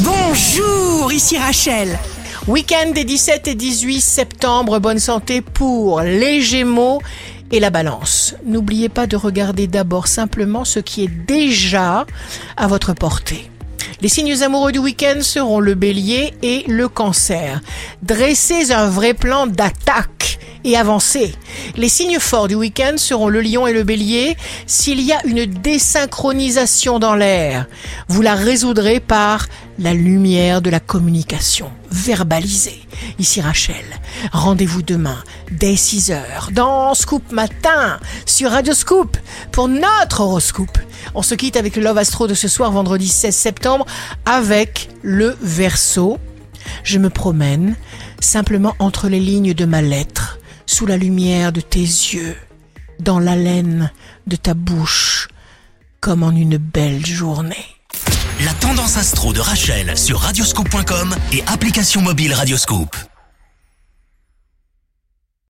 Bonjour, ici Rachel. Week-end des 17 et 18 septembre, bonne santé pour les Gémeaux et la balance. N'oubliez pas de regarder d'abord simplement ce qui est déjà à votre portée. Les signes amoureux du week-end seront le bélier et le cancer. Dressez un vrai plan d'attaque et avancez. Les signes forts du week-end seront le lion et le bélier. S'il y a une désynchronisation dans l'air, vous la résoudrez par la lumière de la communication. Verbalisez. Ici Rachel. Rendez-vous demain dès 6 heures dans Scoop Matin sur Radio Scoop pour notre horoscope. On se quitte avec le Love Astro de ce soir vendredi 16 septembre avec le verso. Je me promène simplement entre les lignes de ma lettre, sous la lumière de tes yeux, dans l'haleine de ta bouche, comme en une belle journée. La tendance astro de Rachel sur radioscope.com et application mobile Radioscope.